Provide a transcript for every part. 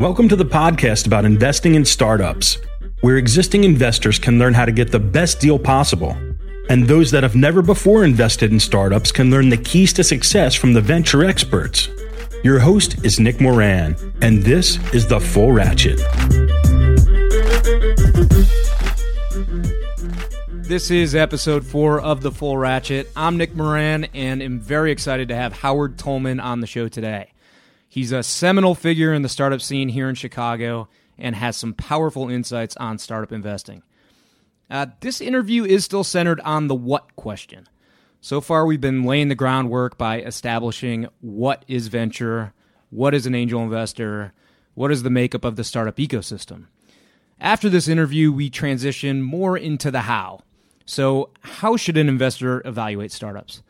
Welcome to the podcast about investing in startups, where existing investors can learn how to get the best deal possible. And those that have never before invested in startups can learn the keys to success from the venture experts. Your host is Nick Moran, and this is The Full Ratchet. This is episode four of The Full Ratchet. I'm Nick Moran, and am very excited to have Howard Tullman on the show today. He's a seminal figure in the startup scene here in Chicago and has some powerful insights on startup investing. Uh, this interview is still centered on the what question. So far, we've been laying the groundwork by establishing what is venture, what is an angel investor, what is the makeup of the startup ecosystem. After this interview, we transition more into the how. So, how should an investor evaluate startups?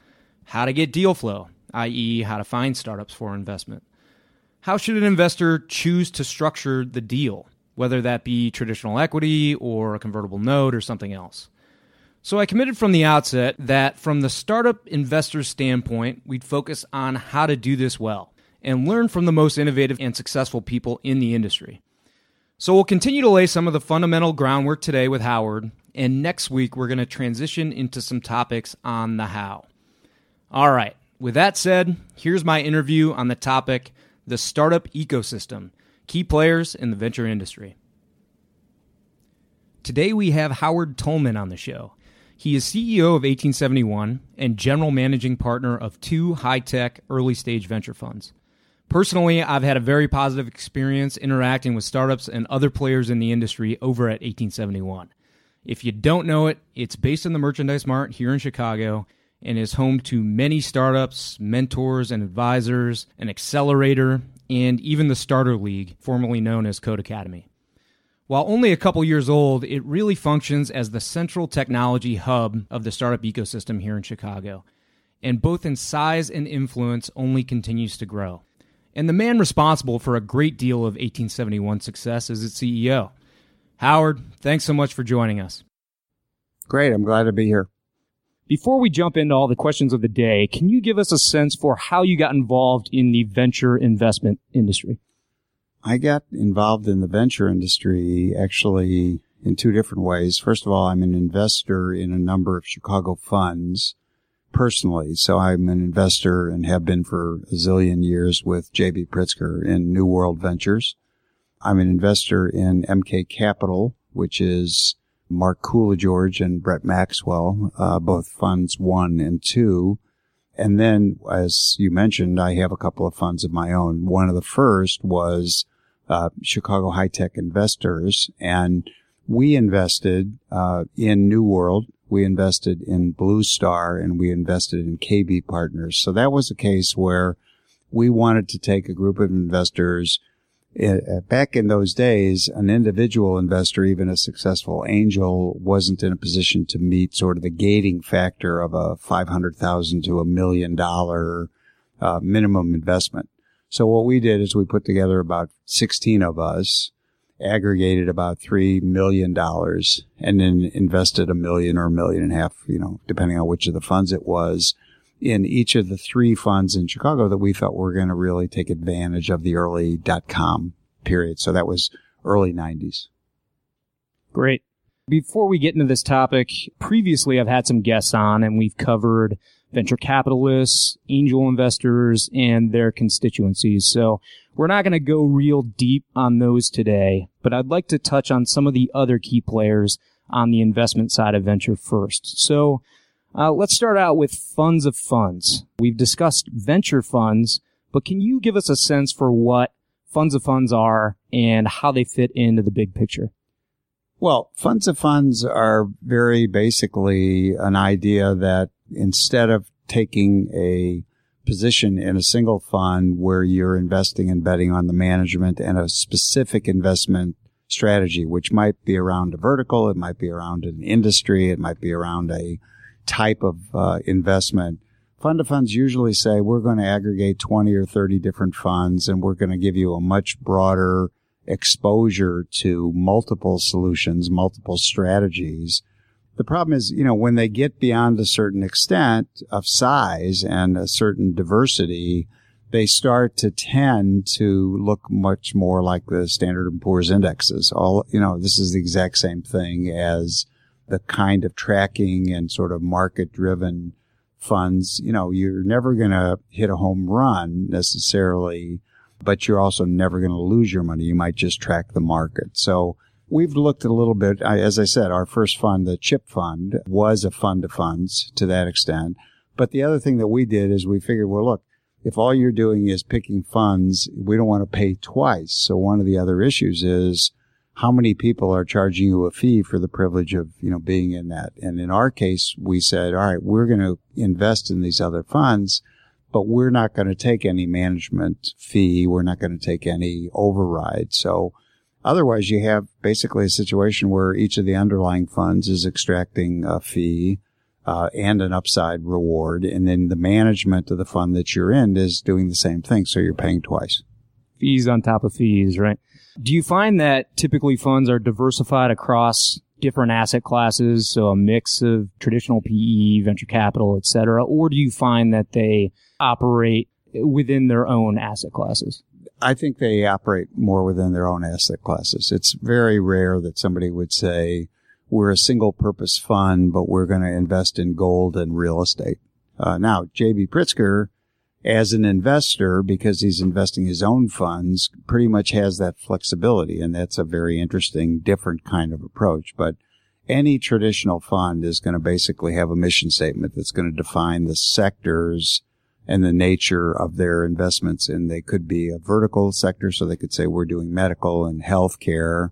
How to get deal flow, i.e., how to find startups for investment how should an investor choose to structure the deal, whether that be traditional equity or a convertible note or something else? So I committed from the outset that from the startup investor's standpoint, we'd focus on how to do this well and learn from the most innovative and successful people in the industry. So we'll continue to lay some of the fundamental groundwork today with Howard, and next week we're going to transition into some topics on the how. All right, with that said, here's my interview on the topic the startup ecosystem, key players in the venture industry. Today we have Howard Tullman on the show. He is CEO of 1871 and general managing partner of two high tech early stage venture funds. Personally, I've had a very positive experience interacting with startups and other players in the industry over at 1871. If you don't know it, it's based in the Merchandise Mart here in Chicago and is home to many startups, mentors, and advisors, an accelerator, and even the Starter League, formerly known as Code Academy. While only a couple years old, it really functions as the central technology hub of the startup ecosystem here in Chicago, and both in size and influence only continues to grow. And the man responsible for a great deal of 1871 success is its CEO. Howard, thanks so much for joining us. Great, I'm glad to be here. Before we jump into all the questions of the day, can you give us a sense for how you got involved in the venture investment industry? I got involved in the venture industry actually in two different ways. First of all, I'm an investor in a number of Chicago funds personally. So I'm an investor and have been for a zillion years with JB Pritzker in New World Ventures. I'm an investor in MK Capital, which is Mark Koulogeorge and Brett Maxwell, uh, both funds one and two. And then, as you mentioned, I have a couple of funds of my own. One of the first was uh, Chicago High Tech Investors, and we invested uh, in New World. We invested in Blue Star, and we invested in KB Partners. So that was a case where we wanted to take a group of investors uh, back in those days, an individual investor, even a successful angel, wasn't in a position to meet sort of the gating factor of a five hundred thousand to a million dollar uh, minimum investment. So what we did is we put together about sixteen of us, aggregated about three million dollars, and then invested a million or a million and a half, you know, depending on which of the funds it was in each of the three funds in Chicago that we thought were going to really take advantage of the early dot com period. So that was early 90s. Great. Before we get into this topic, previously I've had some guests on and we've covered venture capitalists, angel investors, and their constituencies. So we're not going to go real deep on those today, but I'd like to touch on some of the other key players on the investment side of venture first. So uh, let's start out with funds of funds. We've discussed venture funds, but can you give us a sense for what funds of funds are and how they fit into the big picture? Well, funds of funds are very basically an idea that instead of taking a position in a single fund where you're investing and betting on the management and a specific investment strategy, which might be around a vertical, it might be around an industry, it might be around a type of uh, investment. Fund of funds usually say we're going to aggregate 20 or 30 different funds and we're going to give you a much broader exposure to multiple solutions, multiple strategies. The problem is, you know, when they get beyond a certain extent of size and a certain diversity, they start to tend to look much more like the Standard & Poor's indexes. All, you know, this is the exact same thing as the kind of tracking and sort of market driven funds. You know, you're never going to hit a home run necessarily, but you're also never going to lose your money. You might just track the market. So we've looked a little bit. As I said, our first fund, the CHIP fund was a fund of funds to that extent. But the other thing that we did is we figured, well, look, if all you're doing is picking funds, we don't want to pay twice. So one of the other issues is how many people are charging you a fee for the privilege of, you know, being in that. And in our case, we said, all right, we're going to invest in these other funds, but we're not going to take any management fee. We're not going to take any override. So otherwise you have basically a situation where each of the underlying funds is extracting a fee uh, and an upside reward. And then the management of the fund that you're in is doing the same thing. So you're paying twice. Fees on top of fees, right? Do you find that typically funds are diversified across different asset classes, so a mix of traditional PE, venture capital, et cetera, or do you find that they operate within their own asset classes? I think they operate more within their own asset classes. It's very rare that somebody would say, we're a single purpose fund, but we're going to invest in gold and real estate. Uh, now, JB Pritzker, as an investor, because he's investing his own funds, pretty much has that flexibility. And that's a very interesting, different kind of approach. But any traditional fund is going to basically have a mission statement that's going to define the sectors and the nature of their investments. And they could be a vertical sector. So they could say we're doing medical and healthcare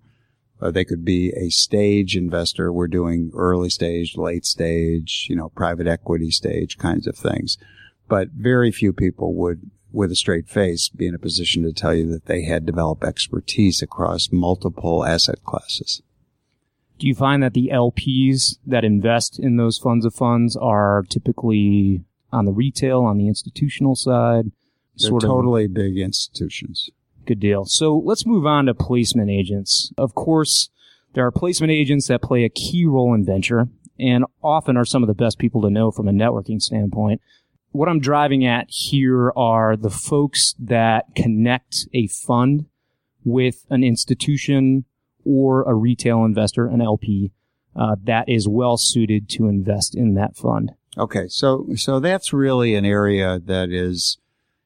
uh, they could be a stage investor. We're doing early stage, late stage, you know, private equity stage kinds of things. But very few people would, with a straight face, be in a position to tell you that they had developed expertise across multiple asset classes. Do you find that the LPs that invest in those funds of funds are typically on the retail, on the institutional side? They're sort totally of, big institutions. Good deal. So let's move on to placement agents. Of course, there are placement agents that play a key role in venture and often are some of the best people to know from a networking standpoint. What I'm driving at here are the folks that connect a fund with an institution or a retail investor, an LP, uh, that is well suited to invest in that fund. Okay, so so that's really an area that is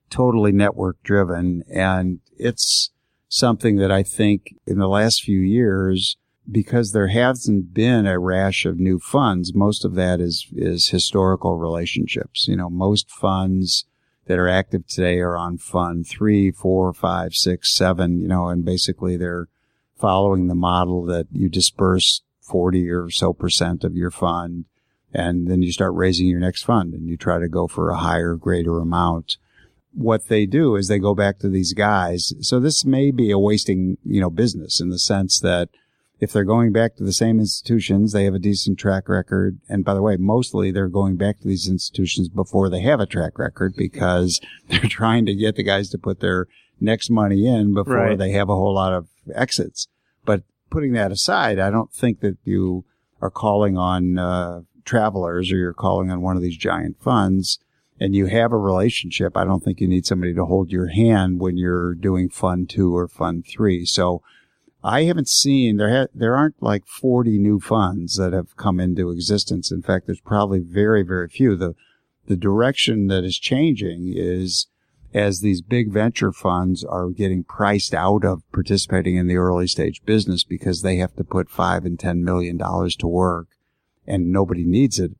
totally network driven. And it's something that I think in the last few years, because there hasn't been a rash of new funds, most of that is, is historical relationships. You know, most funds that are active today are on fund three, four, five, six, seven, you know, and basically they're following the model that you disperse 40 or so percent of your fund and then you start raising your next fund and you try to go for a higher, greater amount what they do is they go back to these guys. So this may be a wasting, you know, business in the sense that if they're going back to the same institutions, they have a decent track record. And by the way, mostly they're going back to these institutions before they have a track record because they're trying to get the guys to put their next money in before right. they have a whole lot of exits. But putting that aside, I don't think that you are calling on, uh, travelers or you're calling on one of these giant funds and you have a relationship, I don't think you need somebody to hold your hand when you're doing fund two or fund three. So I haven't seen there ha- there aren't like 40 new funds that have come into existence. In fact, there's probably very very few. The the direction that is changing is as these big venture funds are getting priced out of participating in the early stage business because they have to put five and ten million dollars to work and nobody needs it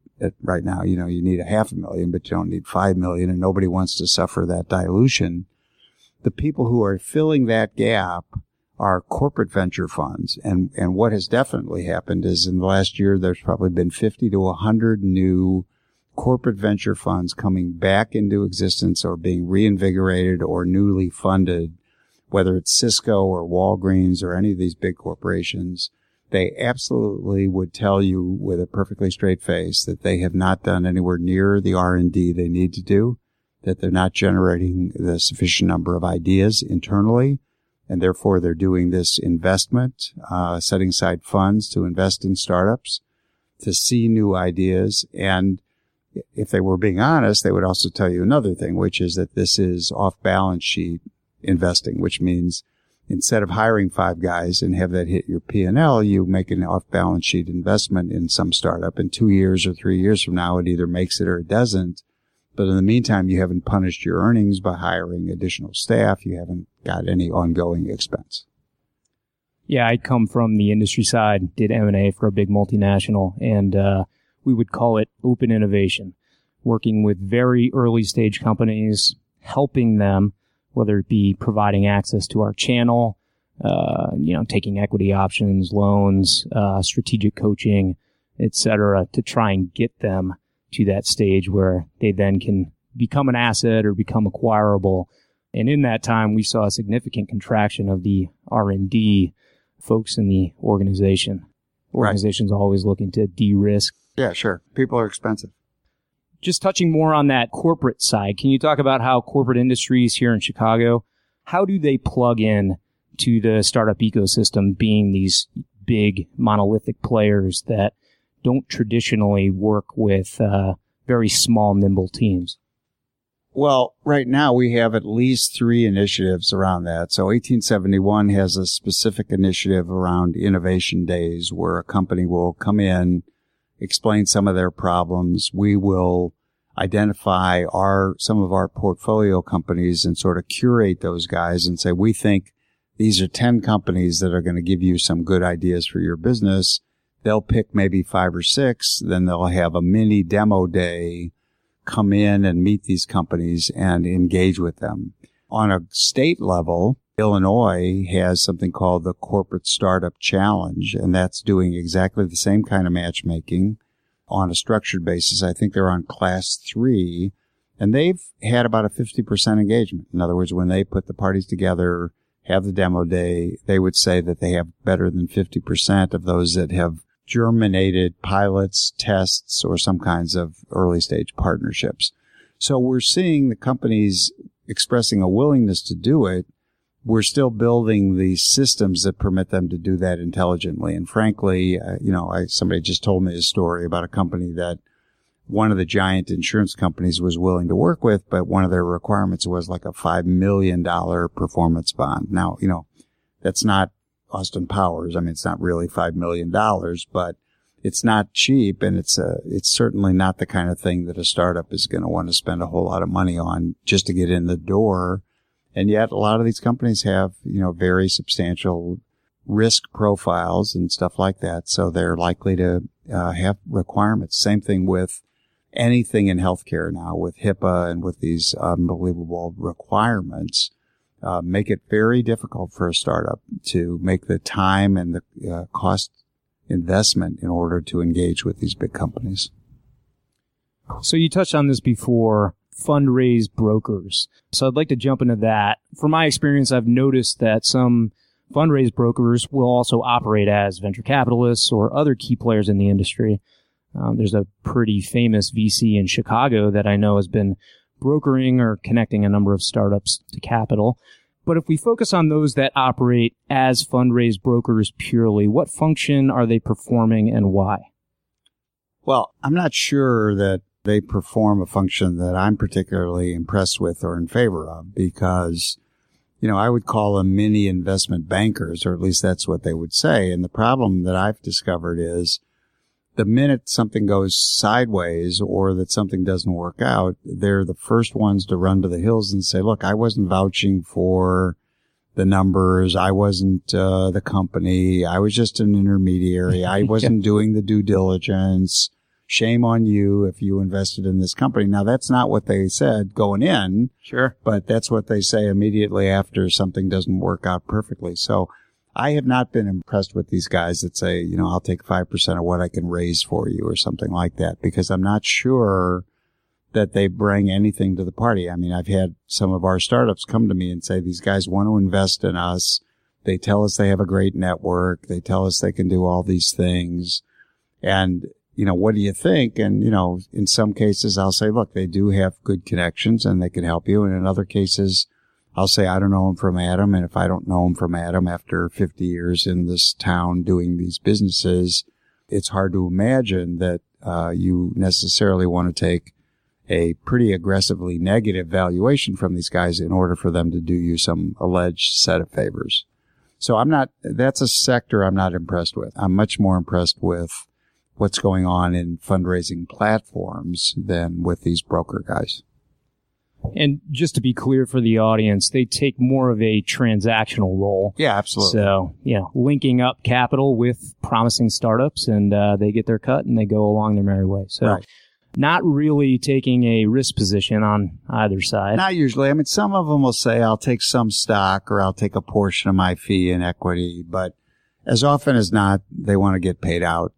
right now, you know, you need a half a million, but you don't need five million and nobody wants to suffer that dilution. The people who are filling that gap are corporate venture funds. And, and what has definitely happened is in the last year, there's probably been 50 to 100 new corporate venture funds coming back into existence or being reinvigorated or newly funded whether it's Cisco or Walgreens or any of these big corporations, they absolutely would tell you with a perfectly straight face that they have not done anywhere near the R&D they need to do, that they're not generating the sufficient number of ideas internally, and therefore they're doing this investment, uh, setting aside funds to invest in startups, to see new ideas. And if they were being honest, they would also tell you another thing, which is that this is off balance sheet investing, which means instead of hiring five guys and have that hit your P&L, you make an off-balance sheet investment in some startup. In two years or three years from now, it either makes it or it doesn't. But in the meantime, you haven't punished your earnings by hiring additional staff. You haven't got any ongoing expense. Yeah, I come from the industry side, did M&A for a big multinational, and uh, we would call it open innovation, working with very early stage companies, helping them whether it be providing access to our channel, uh, you know, taking equity options, loans, uh, strategic coaching, etc., to try and get them to that stage where they then can become an asset or become acquirable. And in that time, we saw a significant contraction of the R&D folks in the organization. Organizations right. always looking to de-risk. Yeah, sure. People are expensive just touching more on that corporate side, can you talk about how corporate industries here in Chicago, how do they plug in to the startup ecosystem being these big monolithic players that don't traditionally work with uh, very small, nimble teams? Well, right now we have at least three initiatives around that. So 1871 has a specific initiative around innovation days where a company will come in, explain some of their problems. We will identify our, some of our portfolio companies and sort of curate those guys and say, we think these are 10 companies that are going to give you some good ideas for your business. They'll pick maybe five or six. Then they'll have a mini demo day, come in and meet these companies and engage with them. On a state level, Illinois has something called the Corporate Startup Challenge, and that's doing exactly the same kind of matchmaking on a structured basis. I think they're on class three, and they've had about a 50% engagement. In other words, when they put the parties together, have the demo day, they would say that they have better than 50% of those that have germinated pilots, tests, or some kinds of early stage partnerships. So we're seeing the companies expressing a willingness to do it we're still building the systems that permit them to do that intelligently. And frankly, uh, you know, I, somebody just told me a story about a company that one of the giant insurance companies was willing to work with, but one of their requirements was like a five million dollar performance bond. Now, you know, that's not Austin Powers. I mean, it's not really five million dollars, but it's not cheap and it's a, it's certainly not the kind of thing that a startup is going to want to spend a whole lot of money on just to get in the door and yet a lot of these companies have, you know, very substantial risk profiles and stuff like that. So they're likely to uh, have requirements. Same thing with anything in healthcare now with HIPAA and with these unbelievable requirements. Uh, make it very difficult for a startup to make the time and the uh, cost investment in order to engage with these big companies. So you touched on this before fundraise brokers. So I'd like to jump into that. From my experience, I've noticed that some fundraise brokers will also operate as venture capitalists or other key players in the industry. Um, there's a pretty famous VC in Chicago that I know has been brokering or connecting a number of startups to capital. But if we focus on those that operate as fundraise brokers purely, what function are they performing and why? Well, I'm not sure that they perform a function that I'm particularly impressed with or in favor of because, you know, I would call them mini investment bankers, or at least that's what they would say. And the problem that I've discovered is the minute something goes sideways or that something doesn't work out, they're the first ones to run to the hills and say, look, I wasn't vouching for the numbers. I wasn't uh, the company. I was just an intermediary. I wasn't yeah. doing the due diligence shame on you if you invested in this company. Now that's not what they said going in. Sure. But that's what they say immediately after something doesn't work out perfectly. So I have not been impressed with these guys that say, you know, I'll take 5% of what I can raise for you or something like that because I'm not sure that they bring anything to the party. I mean, I've had some of our startups come to me and say, these guys want to invest in us. They tell us they have a great network. They tell us they can do all these things. And, you know, what do you think? And, you know, in some cases, I'll say, look, they do have good connections and they can help you. And in other cases, I'll say, I don't know him from Adam. And if I don't know him from Adam after 50 years in this town doing these businesses, it's hard to imagine that uh, you necessarily want to take a pretty aggressively negative valuation from these guys in order for them to do you some alleged set of favors. So I'm not, that's a sector I'm not impressed with. I'm much more impressed with what's going on in fundraising platforms than with these broker guys. And just to be clear for the audience, they take more of a transactional role. Yeah, absolutely. So, yeah, linking up capital with promising startups and uh, they get their cut and they go along their merry way. So, Right. not really taking a risk position on either side. Not usually. I mean, some of them will say, I'll take some stock or I'll take a portion of my fee in equity, but as often as not, they want to get paid out.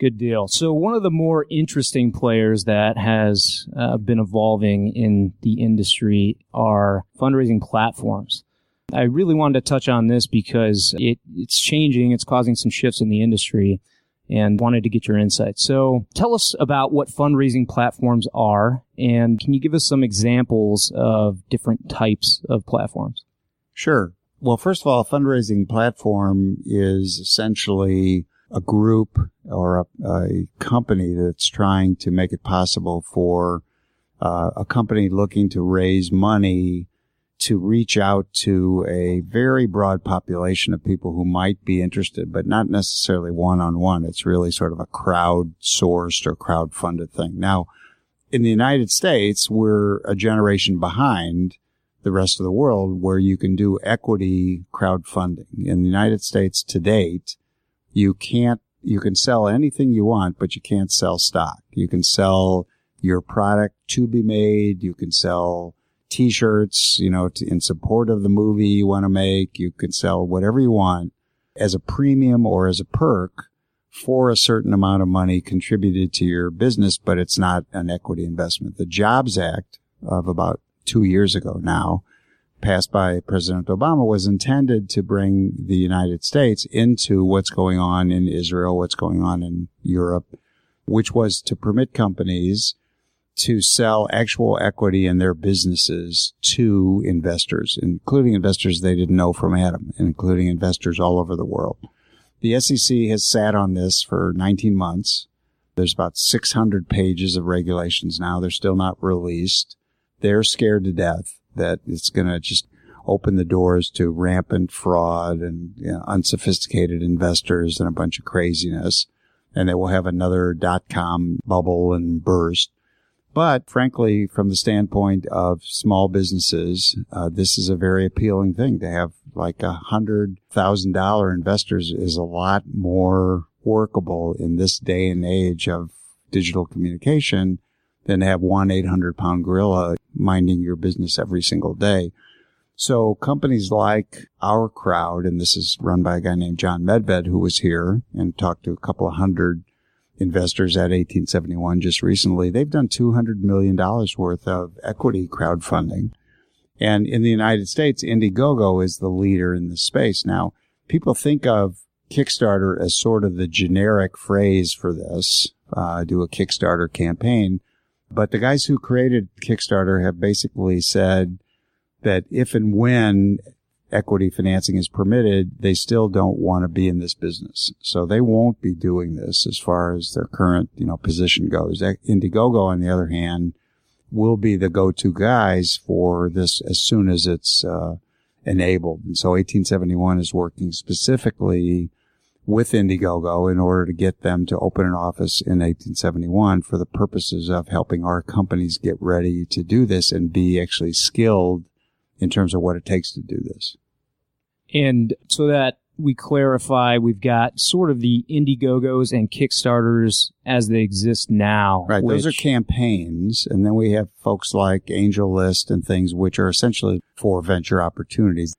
Good deal. So one of the more interesting players that has uh, been evolving in the industry are fundraising platforms. I really wanted to touch on this because it, it's changing. It's causing some shifts in the industry and wanted to get your insight. So tell us about what fundraising platforms are and can you give us some examples of different types of platforms? Sure. Well, first of all, a fundraising platform is essentially a group or a, a company that's trying to make it possible for uh, a company looking to raise money to reach out to a very broad population of people who might be interested, but not necessarily one on one. It's really sort of a crowd sourced or crowd funded thing. Now, in the United States, we're a generation behind the rest of the world where you can do equity crowdfunding. In the United States to date, you can't, you can sell anything you want, but you can't sell stock. You can sell your product to be made. You can sell t-shirts, you know, to, in support of the movie you want to make. You can sell whatever you want as a premium or as a perk for a certain amount of money contributed to your business, but it's not an equity investment. The Jobs Act of about two years ago now, passed by President Obama, was intended to bring the United States into what's going on in Israel, what's going on in Europe, which was to permit companies to sell actual equity in their businesses to investors, including investors they didn't know from Adam, including investors all over the world. The SEC has sat on this for 19 months. There's about 600 pages of regulations now. They're still not released. They're scared to death that it's going to just open the doors to rampant fraud and you know, unsophisticated investors and a bunch of craziness. And they will have another dot com bubble and burst. But frankly, from the standpoint of small businesses, uh, this is a very appealing thing to have like a hundred thousand dollar investors is a lot more workable in this day and age of digital communication than have one 800 pound gorilla minding your business every single day. So companies like OurCrowd, and this is run by a guy named Jon Medved who was here and talked to a couple of hundred investors at 1871 just recently. They've done $200 million worth of equity crowdfunding. And in the United States, Indiegogo is the leader in this space. Now, people think of Kickstarter as sort of the generic phrase for this, uh, do a Kickstarter campaign. But the guys who created Kickstarter have basically said that if and when equity financing is permitted, they still don't want to be in this business. So they won't be doing this as far as their current, you know, position goes. Indiegogo, on the other hand, will be the go-to guys for this as soon as it's uh, enabled. And so 1871 is working specifically with Indiegogo in order to get them to open an office in 1871 for the purposes of helping our companies get ready to do this and be actually skilled in terms of what it takes to do this. And so that we clarify, we've got sort of the Indiegogos and Kickstarters as they exist now. Right. Those are campaigns. And then we have folks like AngelList and things which are essentially for venture opportunities.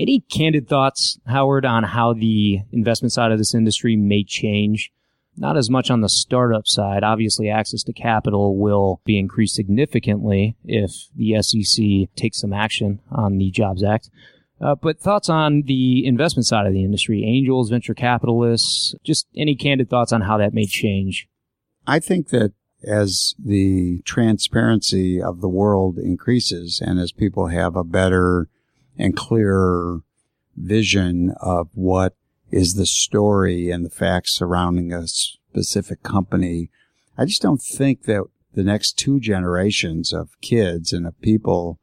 Any candid thoughts, Howard, on how the investment side of this industry may change not as much on the startup side. Obviously, access to capital will be increased significantly if the SEC takes some action on the Jobs Act. Uh, but thoughts on the investment side of the industry, angels, venture capitalists, just any candid thoughts on how that may change? I think that as the transparency of the world increases and as people have a better and clearer vision of what is the story and the facts surrounding a specific company, I just don't think that the next two generations of kids and of people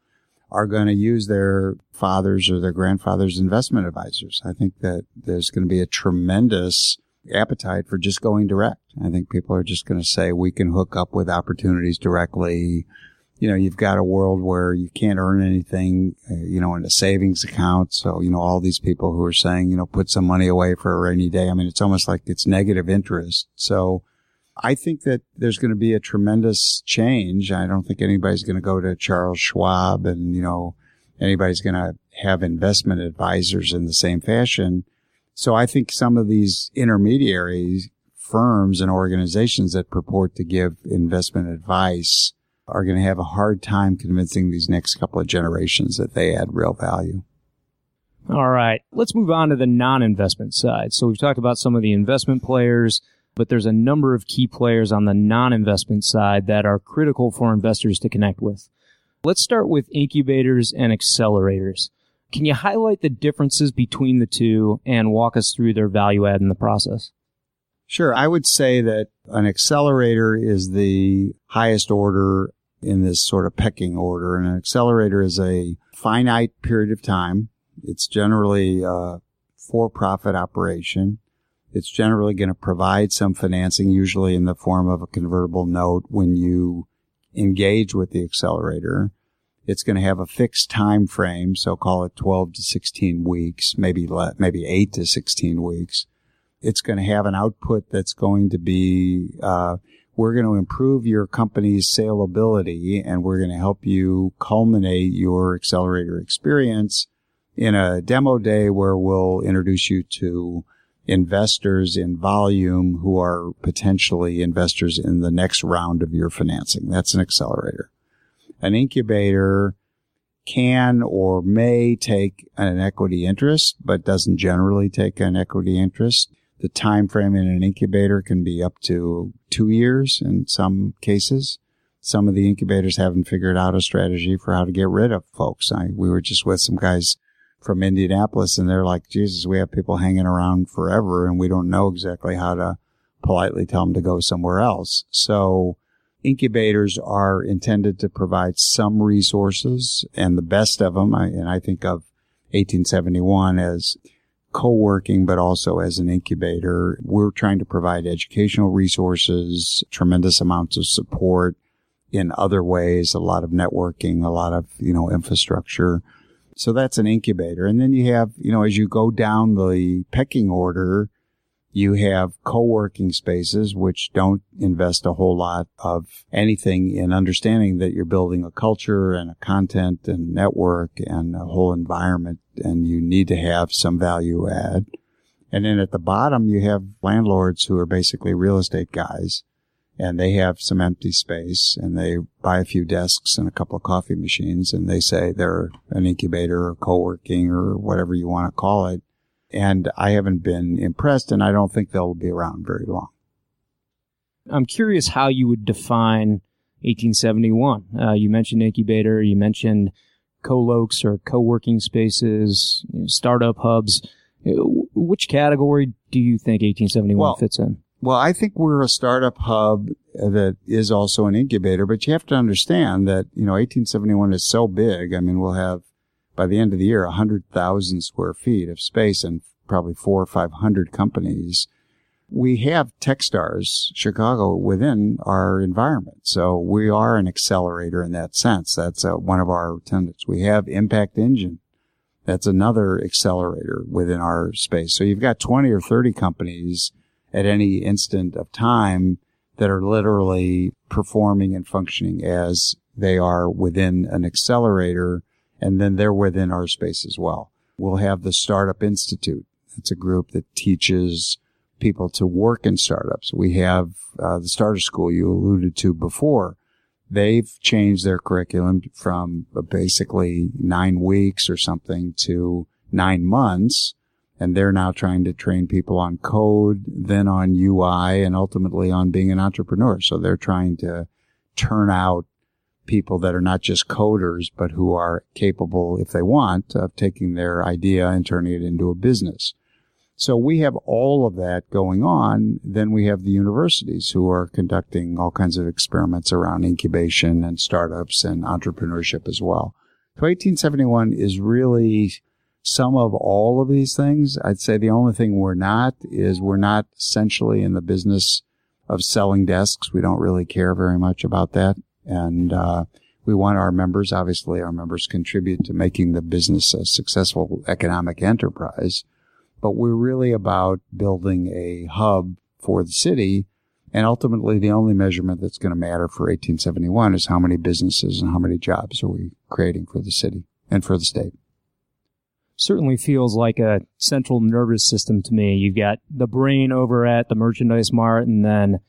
are going to use their fathers or their grandfathers investment advisors. I think that there's going to be a tremendous appetite for just going direct. I think people are just going to say we can hook up with opportunities directly. You know, you've got a world where you can't earn anything, uh, you know, in a savings account. So, you know, all these people who are saying, you know, put some money away for a rainy day. I mean, it's almost like it's negative interest. So I think that there's going to be a tremendous change. I don't think anybody's going to go to Charles Schwab and, you know, anybody's going to have investment advisors in the same fashion. So I think some of these intermediaries, firms and organizations that purport to give investment advice are going to have a hard time convincing these next couple of generations that they add real value. All right. Let's move on to the non-investment side. So we've talked about some of the investment players, but there's a number of key players on the non-investment side that are critical for investors to connect with. Let's start with incubators and accelerators. Can you highlight the differences between the two and walk us through their value add in the process? Sure. I would say that an accelerator is the highest order in this sort of pecking order. And an accelerator is a finite period of time. It's generally a for profit operation. It's generally going to provide some financing, usually in the form of a convertible note when you engage with the accelerator. It's going to have a fixed time frame, so call it 12 to 16 weeks, maybe maybe 8 to 16 weeks. It's going to have an output that's going to be uh, we're going to improve your company's saleability and we're going to help you culminate your accelerator experience in a demo day where we'll introduce you to investors in volume who are potentially investors in the next round of your financing. That's an accelerator an incubator can or may take an equity interest, but doesn't generally take an equity interest. The time frame in an incubator can be up to two years in some cases. Some of the incubators haven't figured out a strategy for how to get rid of folks. I, we were just with some guys from Indianapolis and they're like, Jesus, we have people hanging around forever and we don't know exactly how to politely tell them to go somewhere else. So incubators are intended to provide some resources and the best of them. and I think of 1871 as co-working, but also as an incubator. We're trying to provide educational resources, tremendous amounts of support in other ways, a lot of networking, a lot of, you know, infrastructure. So that's an incubator. And then you have, you know, as you go down the pecking order, you have co-working spaces, which don't invest a whole lot of anything in understanding that you're building a culture and a content and network and a whole environment. And you need to have some value add. And then at the bottom, you have landlords who are basically real estate guys and they have some empty space and they buy a few desks and a couple of coffee machines and they say they're an incubator or co-working or whatever you want to call it and I haven't been impressed, and I don't think they'll be around very long. I'm curious how you would define 1871. Uh, you mentioned incubator, you mentioned co-locs or co-working spaces, you know, startup hubs. Uh, which category do you think 1871 well, fits in? Well, I think we're a startup hub that is also an incubator, but you have to understand that, you know, 1871 is so big. I mean, we'll have by the end of the year, 100,000 square feet of space and probably four or 500 companies. We have Techstars Chicago within our environment. So we are an accelerator in that sense. That's uh, one of our tenants. We have Impact Engine. That's another accelerator within our space. So you've got 20 or 30 companies at any instant of time that are literally performing and functioning as they are within an accelerator and then they're within our space as well. We'll have the Startup Institute. It's a group that teaches people to work in startups. We have uh, the starter school you alluded to before. They've changed their curriculum from basically nine weeks or something to nine months. And they're now trying to train people on code, then on UI, and ultimately on being an entrepreneur. So they're trying to turn out people that are not just coders, but who are capable, if they want, of taking their idea and turning it into a business. So we have all of that going on. Then we have the universities who are conducting all kinds of experiments around incubation and startups and entrepreneurship as well. So 1871 is really some of all of these things. I'd say the only thing we're not is we're not essentially in the business of selling desks. We don't really care very much about that. And, uh, we want our members, obviously our members contribute to making the business a successful economic enterprise but we're really about building a hub for the city. And ultimately, the only measurement that's going to matter for 1871 is how many businesses and how many jobs are we creating for the city and for the state. Certainly feels like a central nervous system to me. You've got the brain over at the merchandise mart and then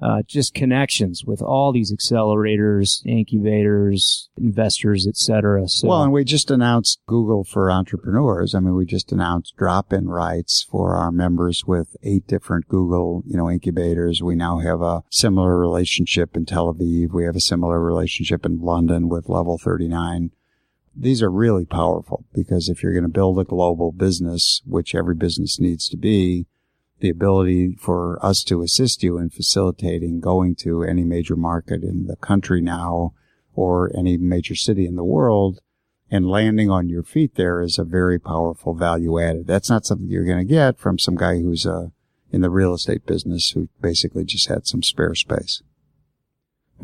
uh, just connections with all these accelerators, incubators, investors, etc. So, well, and we just announced Google for entrepreneurs. I mean, we just announced drop-in rights for our members with eight different Google, you know, incubators. We now have a similar relationship in Tel Aviv. We have a similar relationship in London with Level 39 these are really powerful because if you're going to build a global business, which every business needs to be, the ability for us to assist you in facilitating going to any major market in the country now or any major city in the world and landing on your feet there is a very powerful value added. That's not something you're going to get from some guy who's uh, in the real estate business who basically just had some spare space.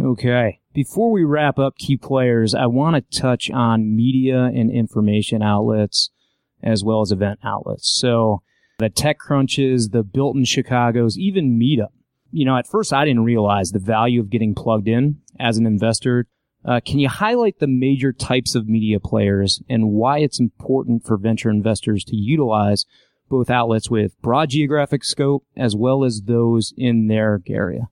Okay. Before we wrap up key players, I want to touch on media and information outlets as well as event outlets. So the Tech Crunches, the Built in Chicago's, even Meetup. You know, at first I didn't realize the value of getting plugged in as an investor. Uh, can you highlight the major types of media players and why it's important for venture investors to utilize both outlets with broad geographic scope as well as those in their area?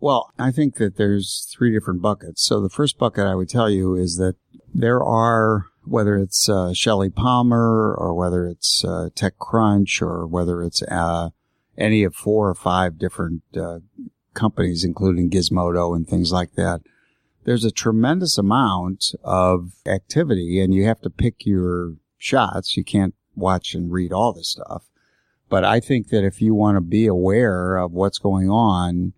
Well, I think that there's three different buckets. So the first bucket I would tell you is that there are whether it's uh, Shelly Palmer or whether it's uh, TechCrunch or whether it's uh, any of four or five different uh, companies, including Gizmodo and things like that. There's a tremendous amount of activity, and you have to pick your shots. You can't watch and read all this stuff. But I think that if you want to be aware of what's going on,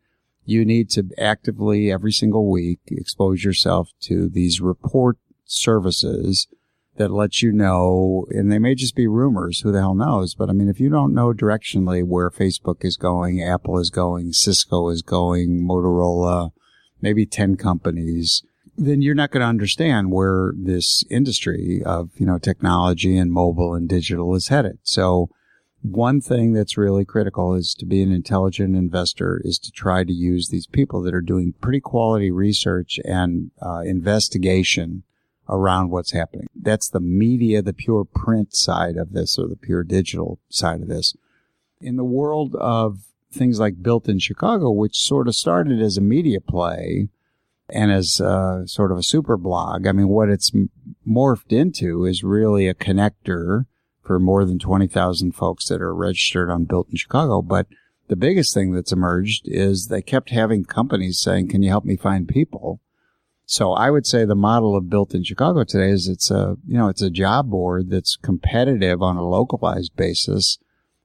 you need to actively every single week expose yourself to these report services that lets you know, and they may just be rumors, who the hell knows? But I mean, if you don't know directionally where Facebook is going, Apple is going, Cisco is going, Motorola, maybe 10 companies, then you're not going to understand where this industry of, you know, technology and mobile and digital is headed. So one thing that's really critical is to be an intelligent investor is to try to use these people that are doing pretty quality research and uh, investigation around what's happening. That's the media, the pure print side of this or the pure digital side of this. In the world of things like Built in Chicago, which sort of started as a media play and as uh, sort of a super blog, I mean, what it's morphed into is really a connector for more than 20,000 folks that are registered on Built in Chicago. But the biggest thing that's emerged is they kept having companies saying, can you help me find people? So I would say the model of built in Chicago today is it's a, you know, it's a job board that's competitive on a localized basis,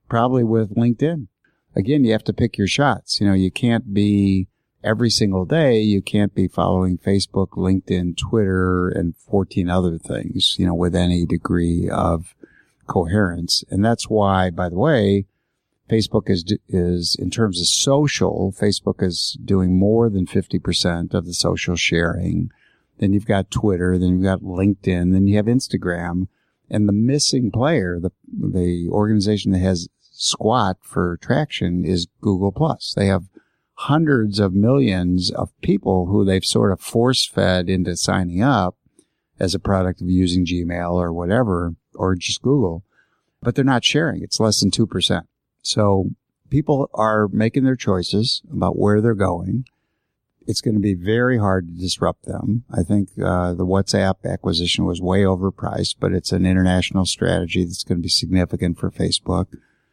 probably with LinkedIn. Again, you have to pick your shots. You know, you can't be every single day. You can't be following Facebook, LinkedIn, Twitter, and 14 other things, you know, with any degree of coherence. And that's why, by the way, Facebook is, is in terms of social, Facebook is doing more than 50% of the social sharing. Then you've got Twitter, then you've got LinkedIn, then you have Instagram. And the missing player, the, the organization that has squat for traction is Google Plus. They have hundreds of millions of people who they've sort of force fed into signing up as a product of using Gmail or whatever, or just Google, but they're not sharing. It's less than 2%. So people are making their choices about where they're going. It's going to be very hard to disrupt them. I think uh, the WhatsApp acquisition was way overpriced, but it's an international strategy that's going to be significant for Facebook.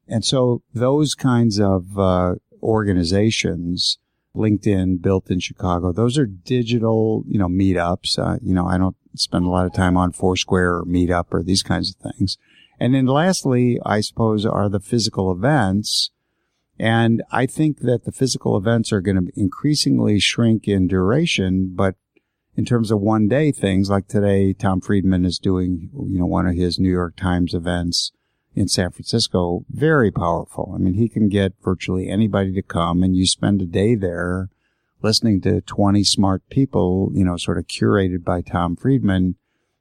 And so those kinds of uh, organizations, LinkedIn, built in Chicago, those are digital, you know, meetups. Uh, you know, I don't spend a lot of time on Foursquare or Meetup or these kinds of things. And then lastly, I suppose are the physical events. And I think that the physical events are going to increasingly shrink in duration, but in terms of one day things like today, Tom Friedman is doing, you know, one of his New York Times events in San Francisco, very powerful. I mean, he can get virtually anybody to come and you spend a day there listening to 20 smart people, you know, sort of curated by Tom Friedman.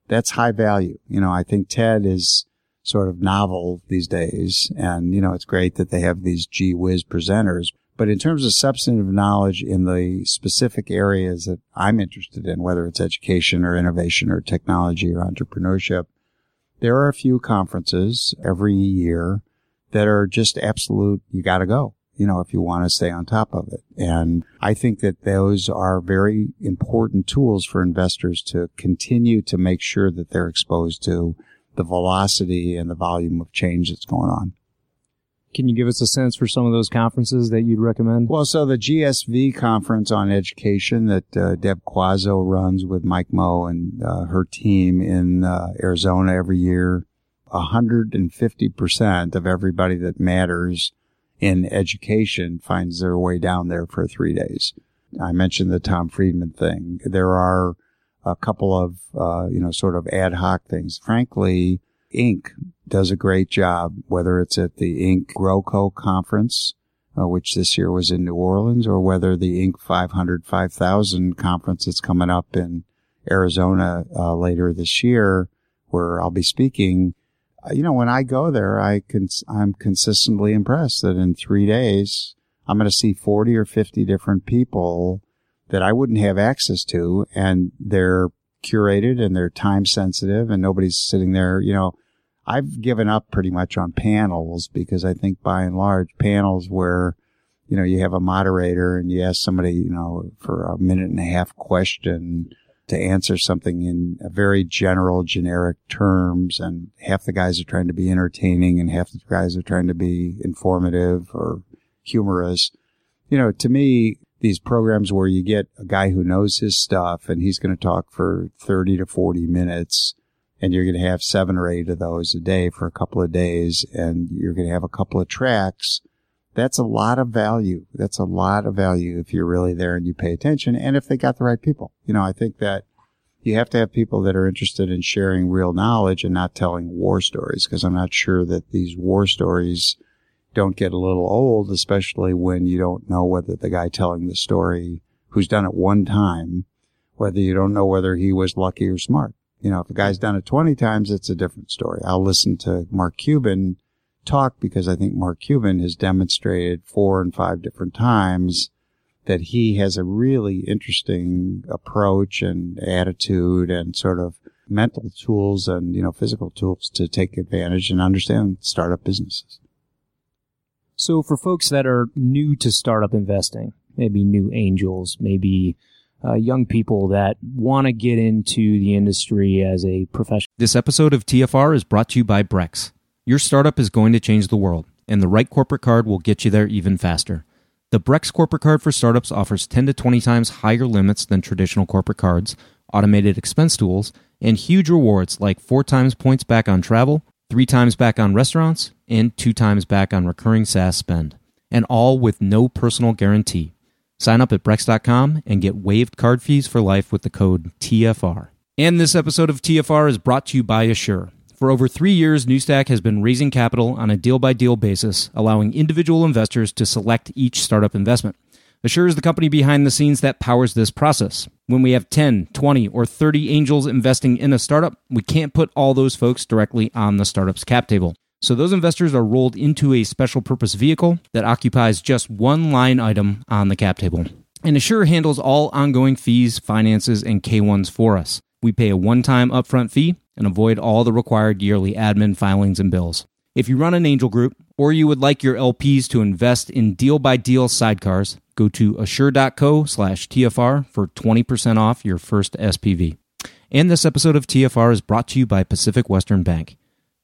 That's high value. You know, I think TED is sort of novel these days. And, you know, it's great that they have these gee whiz presenters. But in terms of substantive knowledge in the specific areas that I'm interested in, whether it's education or innovation or technology or entrepreneurship, there are a few conferences every year that are just absolute, you gotta go, you know, if you want to stay on top of it. And I think that those are very important tools for investors to continue to make sure that they're exposed to the velocity and the volume of change that's going on. Can you give us a sense for some of those conferences that you'd recommend? Well, so the GSV conference on education that uh, Deb Quazzo runs with Mike Moe and uh, her team in uh, Arizona every year, 150% of everybody that matters in education finds their way down there for three days. I mentioned the Tom Friedman thing. There are a couple of, uh, you know, sort of ad hoc things. Frankly, Inc. does a great job, whether it's at the Inc. GrowCo conference, uh, which this year was in New Orleans, or whether the Inc. 500, 5000 conference that's coming up in Arizona uh, later this year, where I'll be speaking. Uh, you know, when I go there, I can, I'm consistently impressed that in three days, I'm going to see 40 or 50 different people that I wouldn't have access to and they're curated and they're time sensitive and nobody's sitting there, you know, I've given up pretty much on panels because I think by and large panels where, you know, you have a moderator and you ask somebody, you know, for a minute and a half question to answer something in a very general, generic terms. And half the guys are trying to be entertaining and half the guys are trying to be informative or humorous. You know, to me, these programs where you get a guy who knows his stuff and he's going to talk for 30 to 40 minutes and you're going to have seven or eight of those a day for a couple of days and you're going to have a couple of tracks. That's a lot of value. That's a lot of value if you're really there and you pay attention and if they got the right people. You know, I think that you have to have people that are interested in sharing real knowledge and not telling war stories because I'm not sure that these war stories don't get a little old, especially when you don't know whether the guy telling the story who's done it one time, whether you don't know whether he was lucky or smart. You know, if a guy's done it 20 times, it's a different story. I'll listen to Mark Cuban talk because I think Mark Cuban has demonstrated four and five different times that he has a really interesting approach and attitude and sort of mental tools and, you know, physical tools to take advantage and understand startup businesses. So for folks that are new to startup investing, maybe new angels, maybe uh, young people that want to get into the industry as a professional. This episode of TFR is brought to you by Brex. Your startup is going to change the world, and the right corporate card will get you there even faster. The Brex corporate card for startups offers 10 to 20 times higher limits than traditional corporate cards, automated expense tools, and huge rewards like four times points back on travel, three times back on restaurants, and two times back on recurring SaaS spend, and all with no personal guarantee. Sign up at Brex.com and get waived card fees for life with the code TFR. And this episode of TFR is brought to you by Assure. For over three years, Newstack has been raising capital on a deal by deal basis, allowing individual investors to select each startup investment. Assure is the company behind the scenes that powers this process. When we have 10, 20, or 30 angels investing in a startup, we can't put all those folks directly on the startup's cap table. So those investors are rolled into a special purpose vehicle that occupies just one line item on the cap table. And Assure handles all ongoing fees, finances, and K1s for us. We pay a one time upfront fee and avoid all the required yearly admin filings and bills. If you run an angel group or you would like your LPs to invest in deal by deal sidecars, go to assure.co slash TFR for 20% off your first SPV. And this episode of TFR is brought to you by Pacific Western Bank.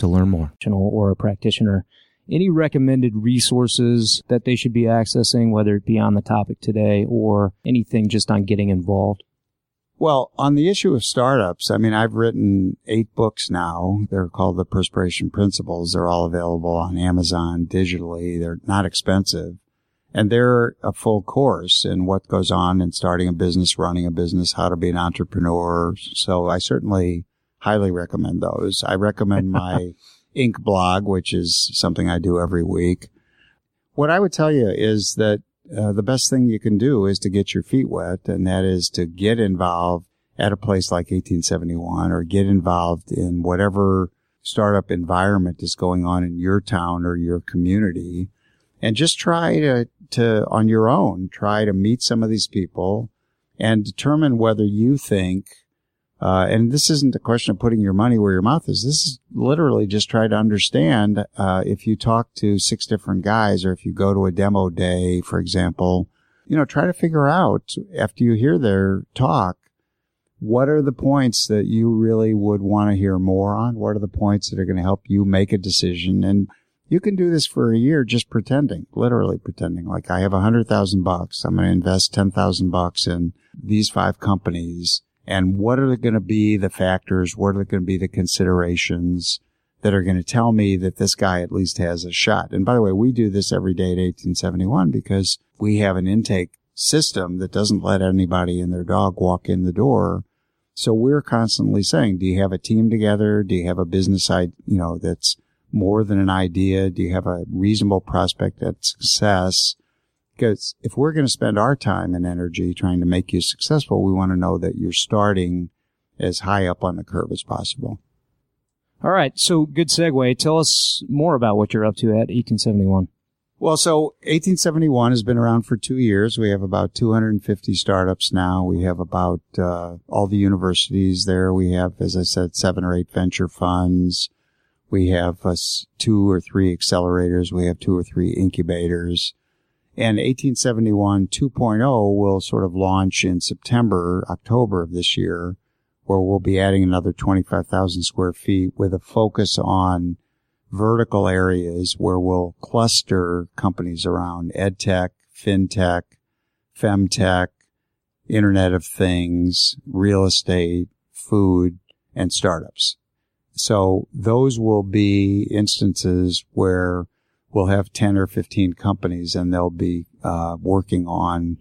to learn more. Or a practitioner. Any recommended resources that they should be accessing, whether it be on the topic today or anything just on getting involved? Well, on the issue of startups, I mean, I've written eight books now. They're called the Perspiration Principles. They're all available on Amazon digitally. They're not expensive. And they're a full course in what goes on in starting a business, running a business, how to be an entrepreneur. So I certainly highly recommend those. I recommend my Inc. blog, which is something I do every week. What I would tell you is that uh, the best thing you can do is to get your feet wet, and that is to get involved at a place like 1871 or get involved in whatever startup environment is going on in your town or your community and just try to, to on your own, try to meet some of these people and determine whether you think uh, and this isn't a question of putting your money where your mouth is. This is literally just try to understand uh, if you talk to six different guys or if you go to a demo day, for example, you know, try to figure out after you hear their talk, what are the points that you really would want to hear more on? What are the points that are going to help you make a decision? And you can do this for a year just pretending, literally pretending. Like I have a hundred thousand bucks. I'm going to invest ten thousand bucks in these five companies and what are going to be the factors? What are going to be the considerations that are going to tell me that this guy at least has a shot? And by the way, we do this every day at 1871 because we have an intake system that doesn't let anybody and their dog walk in the door. So we're constantly saying, do you have a team together? Do you have a business side, you know, that's more than an idea? Do you have a reasonable prospect at success? Because if we're going to spend our time and energy trying to make you successful, we want to know that you're starting as high up on the curve as possible. All right. So good segue. Tell us more about what you're up to at 1871. Well, so 1871 has been around for two years. We have about 250 startups now. We have about uh, all the universities there. We have, as I said, seven or eight venture funds. We have uh, two or three accelerators. We have two or three incubators. And 1871 2.0 will sort of launch in September, October of this year, where we'll be adding another 25,000 square feet with a focus on vertical areas where we'll cluster companies around edtech, fintech, femtech, internet of things, real estate, food, and startups. So those will be instances where we'll have 10 or 15 companies and they'll be uh, working on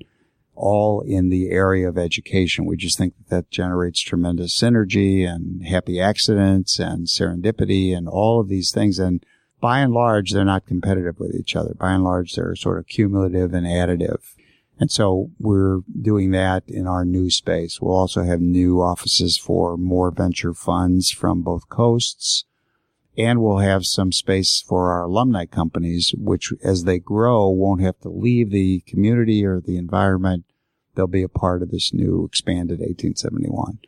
all in the area of education. We just think that that generates tremendous synergy and happy accidents and serendipity and all of these things. And by and large, they're not competitive with each other. By and large, they're sort of cumulative and additive. And so we're doing that in our new space. We'll also have new offices for more venture funds from both coasts and we'll have some space for our alumni companies, which as they grow won't have to leave the community or the environment. They'll be a part of this new expanded 1871.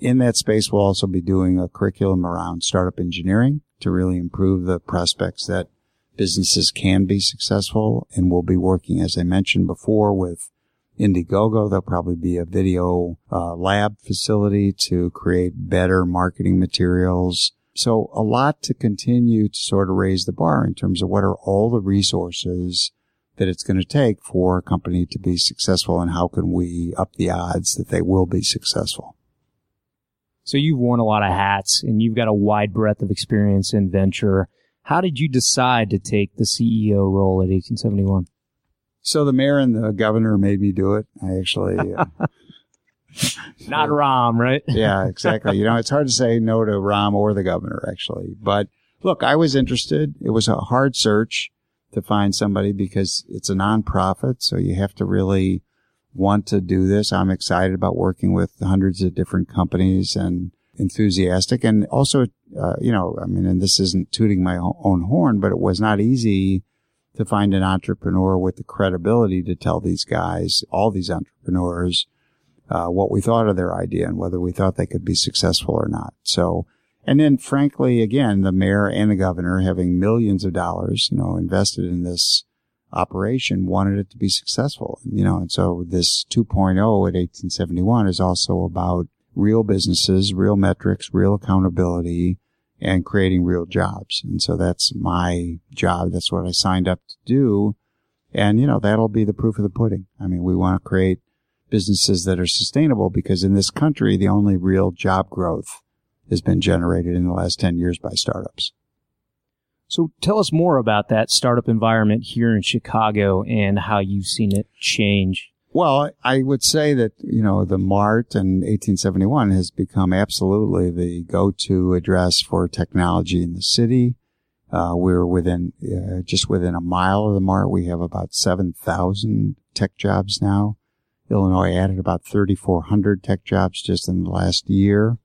In that space, we'll also be doing a curriculum around startup engineering to really improve the prospects that businesses can be successful. And we'll be working, as I mentioned before, with Indiegogo. There'll probably be a video uh, lab facility to create better marketing materials so a lot to continue to sort of raise the bar in terms of what are all the resources that it's going to take for a company to be successful and how can we up the odds that they will be successful. So you've worn a lot of hats and you've got a wide breadth of experience in venture. How did you decide to take the CEO role at 1871? So the mayor and the governor made me do it. I actually uh, Not Rahm, right? yeah, exactly. You know, it's hard to say no to Rahm or the governor, actually. But look, I was interested. It was a hard search. to find somebody because it's a nonprofit. So you have to really want to do this. I'm excited about working with hundreds of different companies and enthusiastic and also, uh, you know, I mean, and this isn't tooting my own horn, but it was not easy to find an entrepreneur with the credibility to tell these guys, all these entrepreneurs, uh, what we thought of their idea and whether we thought they could be successful or not. So, and then frankly, again, the mayor and the governor having millions of dollars, you know, invested in this operation wanted it to be successful, you know, and so this 2.0 at 1871 is also about real businesses, real metrics, real accountability, and creating real jobs. And so that's my job. That's what I signed up to do. And, you know, that'll be the proof of the pudding. I mean, we want to create businesses that are sustainable because in this country, the only real job growth has been generated in the last 10 years by startups. So tell us more about that startup environment here in Chicago and how you've seen it change. Well, I would say that, you know, the MART in 1871 has become absolutely the go-to address for technology in the city. Uh, we're within, uh, just within a mile of the MART. We have about 7,000 tech jobs now. Illinois added about 3,400 tech jobs just in the last year.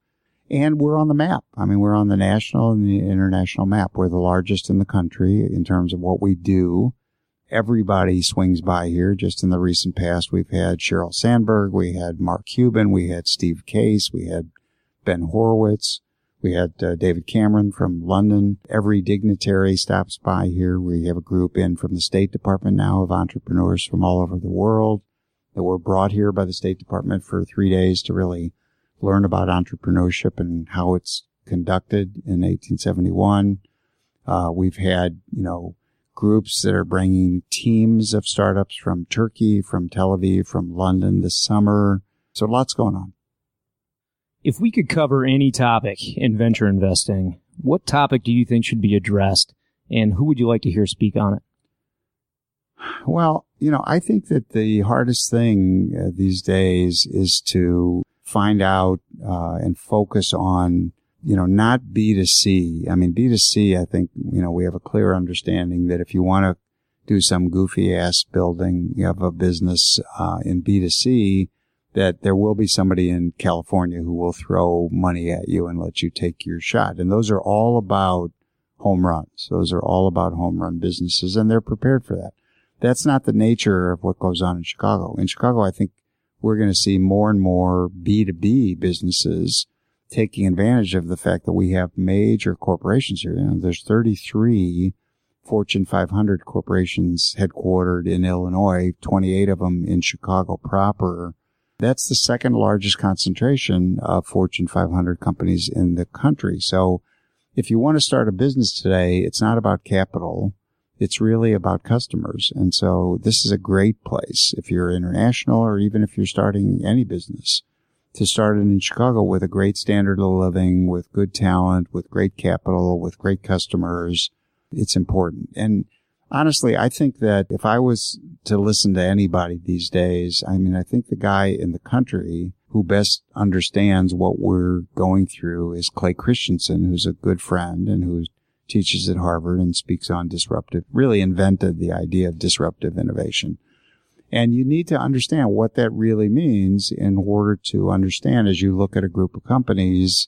And we're on the map. I mean, we're on the national and the international map. We're the largest in the country in terms of what we do. Everybody swings by here. Just in the recent past, we've had Sheryl Sandberg, we had Mark Cuban, we had Steve Case, we had Ben Horowitz, we had uh, David Cameron from London. Every dignitary stops by here. We have a group in from the State Department now of entrepreneurs from all over the world that were brought here by the State Department for three days to really learn about entrepreneurship and how it's conducted in 1871. Uh, we've had, you know, groups that are bringing teams of startups from Turkey, from Tel Aviv, from London this summer. So lots going on. If we could cover any topic in venture investing, what topic do you think should be addressed and who would you like to hear speak on it? Well, you know, I think that the hardest thing uh, these days is to find out uh, and focus on you know not b2c i mean b2c i think you know we have a clear understanding that if you want to do some goofy ass building have a business uh, in b2c that there will be somebody in california who will throw money at you and let you take your shot. And those are all about home runs. Those are all about home run businesses and they're prepared for that that's not the nature of what goes on in chicago in chicago i think we're going to see more and more B2B businesses taking advantage of the fact that we have major corporations here. You know, there's 33 Fortune 500 corporations headquartered in Illinois, 28 of them in Chicago proper. That's the second largest concentration of Fortune 500 companies in the country. So if you want to start a business today, it's not about capital. It's really about customers. And so this is a great place if you're international or even if you're starting any business to start it in Chicago with a great standard of living, with good talent, with great capital, with great customers. It's important. And honestly, I think that if I was to listen to anybody these days, I mean, I think the guy in the country who best understands what we're going through is Clay Christensen, who's a good friend and who's teaches at Harvard and speaks on disruptive, really invented the idea of disruptive innovation. And you need to understand what that really means in order to understand as you look at a group of companies,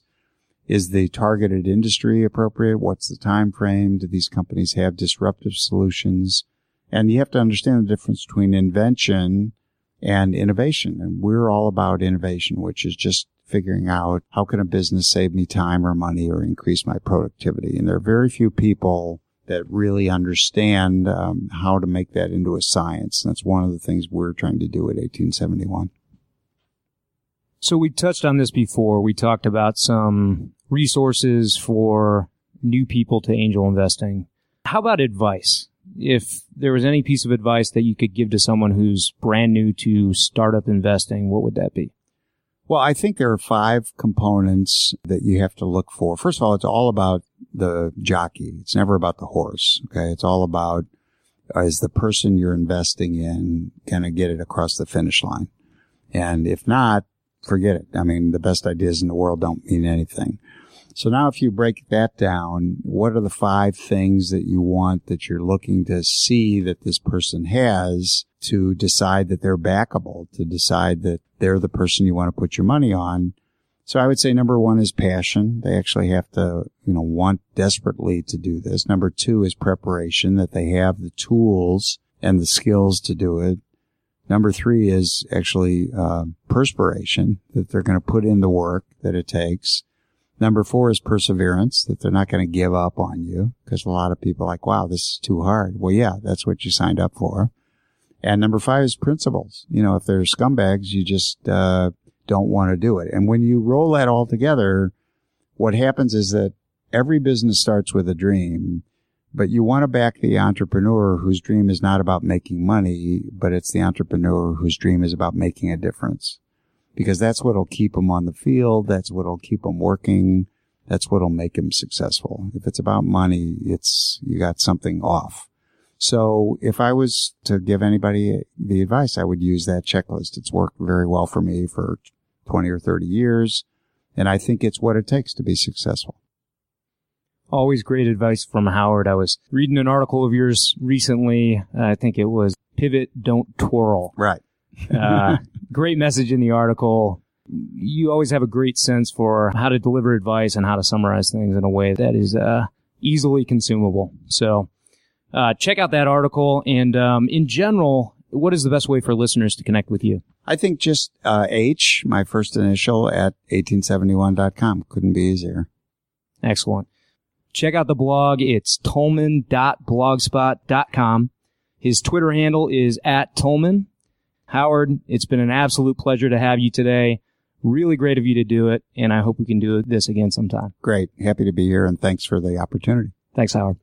is the targeted industry appropriate? What's the time frame? Do these companies have disruptive solutions? And you have to understand the difference between invention and innovation. And we're all about innovation, which is just figuring out how can a business save me time or money or increase my productivity. And there are very few people that really understand um, how to make that into a science. And that's one of the things we're trying to do at 1871. So we touched on this before. We talked about some resources for new people to angel investing. How about advice? If there was any piece of advice that you could give to someone who's brand new to startup investing, what would that be? Well, I think there are five components that you have to look for. First of all, it's all about the jockey. It's never about the horse. Okay. It's all about uh, is the person you're investing in going to get it across the finish line? And if not, forget it. I mean, the best ideas in the world don't mean anything. So now if you break that down, what are the five things that you want that you're looking to see that this person has to decide that they're backable, to decide that they're the person you want to put your money on? So I would say number one is passion. They actually have to, you know, want desperately to do this. Number two is preparation, that they have the tools and the skills to do it. Number three is actually uh, perspiration, that they're going to put in the work that it takes. Number four is perseverance, that they're not going to give up on you because a lot of people are like, wow, this is too hard. Well, yeah, that's what you signed up for. And number five is principles. You know, if they're scumbags, you just, uh, don't want to do it. And when you roll that all together, what happens is that every business starts with a dream, but you want to back the entrepreneur whose dream is not about making money, but it's the entrepreneur whose dream is about making a difference because that's what'll keep them on the field. That's what'll keep them working. That's what'll make them successful. If it's about money, it's, you got something off. So if I was to give anybody the advice, I would use that checklist. It's worked very well for me for 20 or 30 years. And I think it's what it takes to be successful. Always great advice from Howard. I was reading an article of yours recently. I think it was pivot, don't twirl. Right. Uh, great message in the article. You always have a great sense for how to deliver advice and how to summarize things in a way that is uh, easily consumable. So uh, check out that article. And um, in general, what is the best way for listeners to connect with you? I think just uh, H, my first initial, at 1871.com. Couldn't be easier. Excellent. Check out the blog. It's tullman.blogspot.com. His Twitter handle is at Tullman. Howard, it's been an absolute pleasure to have you today. Really great of you to do it, and I hope we can do this again sometime. Great. Happy to be here, and thanks for the opportunity. Thanks, Howard.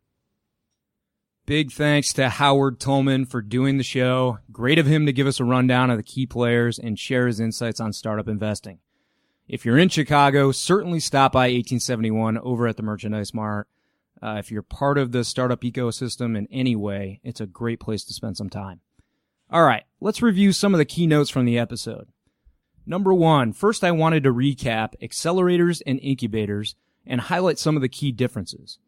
Big thanks to Howard Tullman for doing the show. Great of him to give us a rundown of the key players and share his insights on startup investing. If you're in Chicago, certainly stop by 1871 over at the Merchandise Mart. Uh, if you're part of the startup ecosystem in any way, it's a great place to spend some time. All right, let's review some of the keynotes from the episode. Number one, first I wanted to recap accelerators and incubators and highlight some of the key differences.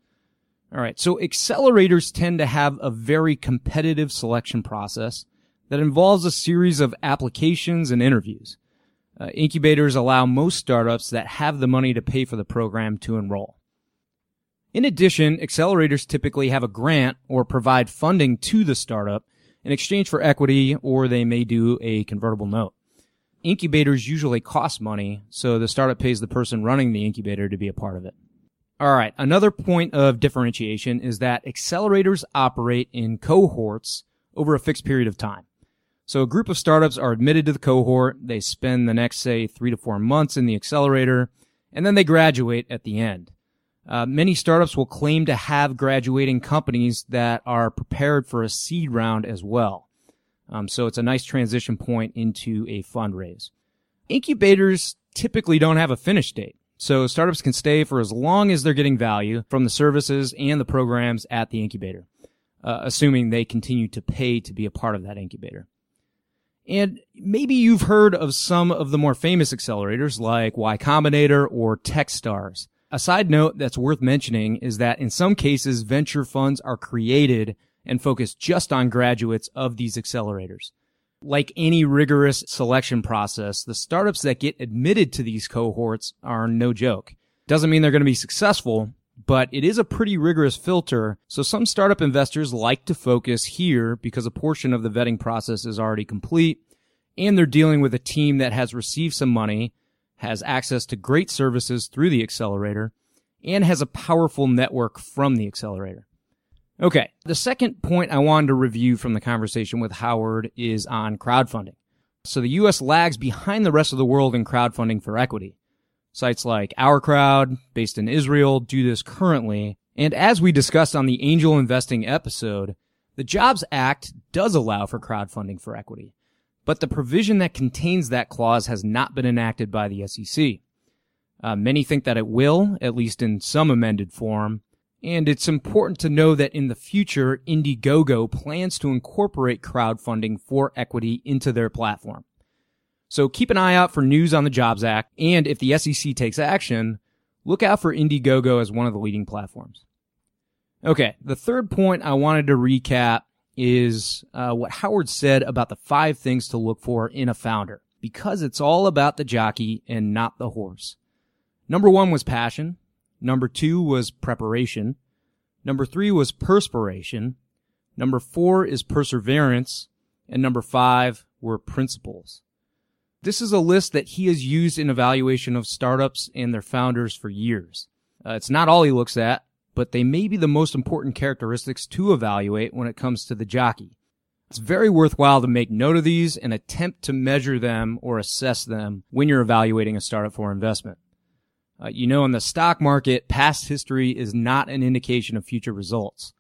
All right, so accelerators tend to have a very competitive selection process that involves a series of applications and interviews. Uh, incubators allow most startups that have the money to pay for the program to enroll. In addition, accelerators typically have a grant or provide funding to the startup in exchange for equity, or they may do a convertible note. Incubators usually cost money, so the startup pays the person running the incubator to be a part of it. All right. Another point of differentiation is that accelerators operate in cohorts over a fixed period of time. So a group of startups are admitted to the cohort. They spend the next, say, three to four months in the accelerator, and then they graduate at the end. Uh, many startups will claim to have graduating companies that are prepared for a seed round as well. Um, so it's a nice transition point into a fundraise. Incubators typically don't have a finish date. So startups can stay for as long as they're getting value from the services and the programs at the incubator, uh, assuming they continue to pay to be a part of that incubator. And maybe you've heard of some of the more famous accelerators like Y Combinator or Techstars. A side note that's worth mentioning is that in some cases, venture funds are created and focus just on graduates of these accelerators. Like any rigorous selection process, the startups that get admitted to these cohorts are no joke. Doesn't mean they're going to be successful, but it is a pretty rigorous filter. So some startup investors like to focus here because a portion of the vetting process is already complete and they're dealing with a team that has received some money has access to great services through the accelerator, and has a powerful network from the accelerator. Okay, the second point I wanted to review from the conversation with Howard is on crowdfunding. So the US lags behind the rest of the world in crowdfunding for equity. Sites like OurCrowd, based in Israel, do this currently. And as we discussed on the angel investing episode, the Jobs Act does allow for crowdfunding for equity but the provision that contains that clause has not been enacted by the SEC. Uh, many think that it will, at least in some amended form, and it's important to know that in the future, Indiegogo plans to incorporate crowdfunding for equity into their platform. So keep an eye out for news on the Jobs Act, and if the SEC takes action, look out for Indiegogo as one of the leading platforms. Okay, the third point I wanted to recap is uh, what Howard said about the five things to look for in a founder, because it's all about the jockey and not the horse. Number one was passion. Number two was preparation. Number three was perspiration. Number four is perseverance. And number five were principles. This is a list that he has used in evaluation of startups and their founders for years. Uh, it's not all he looks at, but they may be the most important characteristics to evaluate when it comes to the jockey. It's very worthwhile to make note of these and attempt to measure them or assess them when you're evaluating a startup for investment. Uh, you know, in the stock market, past history is not an indication of future results.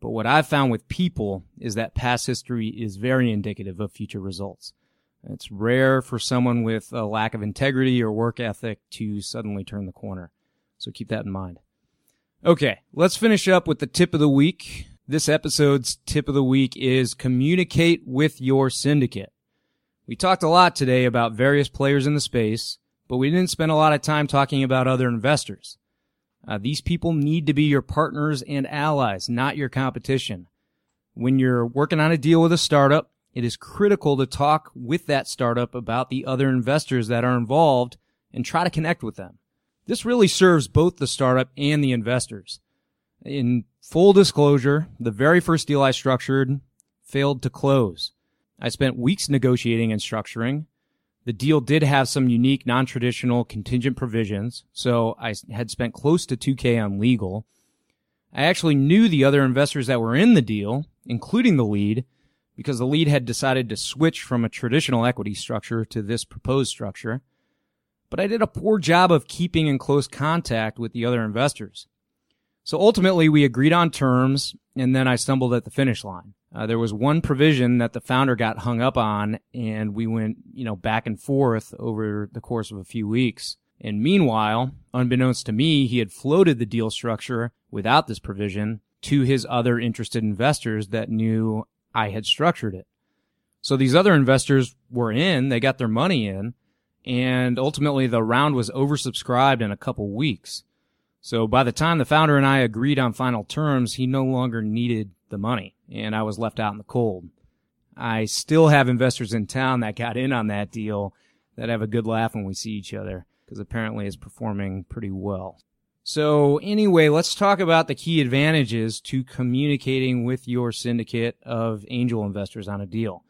But what I've found with people is that past history is very indicative of future results. It's rare for someone with a lack of integrity or work ethic to suddenly turn the corner. So keep that in mind. Okay, let's finish up with the tip of the week. This episode's tip of the week is communicate with your syndicate. We talked a lot today about various players in the space, but we didn't spend a lot of time talking about other investors. Uh, these people need to be your partners and allies, not your competition. When you're working on a deal with a startup, it is critical to talk with that startup about the other investors that are involved and try to connect with them. This really serves both the startup and the investors. In full disclosure, the very first deal I structured failed to close. I spent weeks negotiating and structuring. The deal did have some unique non-traditional contingent provisions, so I had spent close to 2K on legal. I actually knew the other investors that were in the deal, including the lead, because the lead had decided to switch from a traditional equity structure to this proposed structure but I did a poor job of keeping in close contact with the other investors. So ultimately, we agreed on terms, and then I stumbled at the finish line. Uh, there was one provision that the founder got hung up on, and we went, you know, back and forth over the course of a few weeks. And meanwhile, unbeknownst to me, he had floated the deal structure without this provision to his other interested investors that knew I had structured it. So these other investors were in, they got their money in, and ultimately the round was oversubscribed in a couple weeks. So by the time the founder and I agreed on final terms, he no longer needed the money, and I was left out in the cold. I still have investors in town that got in on that deal that have a good laugh when we see each other, because apparently it's performing pretty well. So anyway, let's talk about the key advantages to communicating with your syndicate of angel investors on a deal.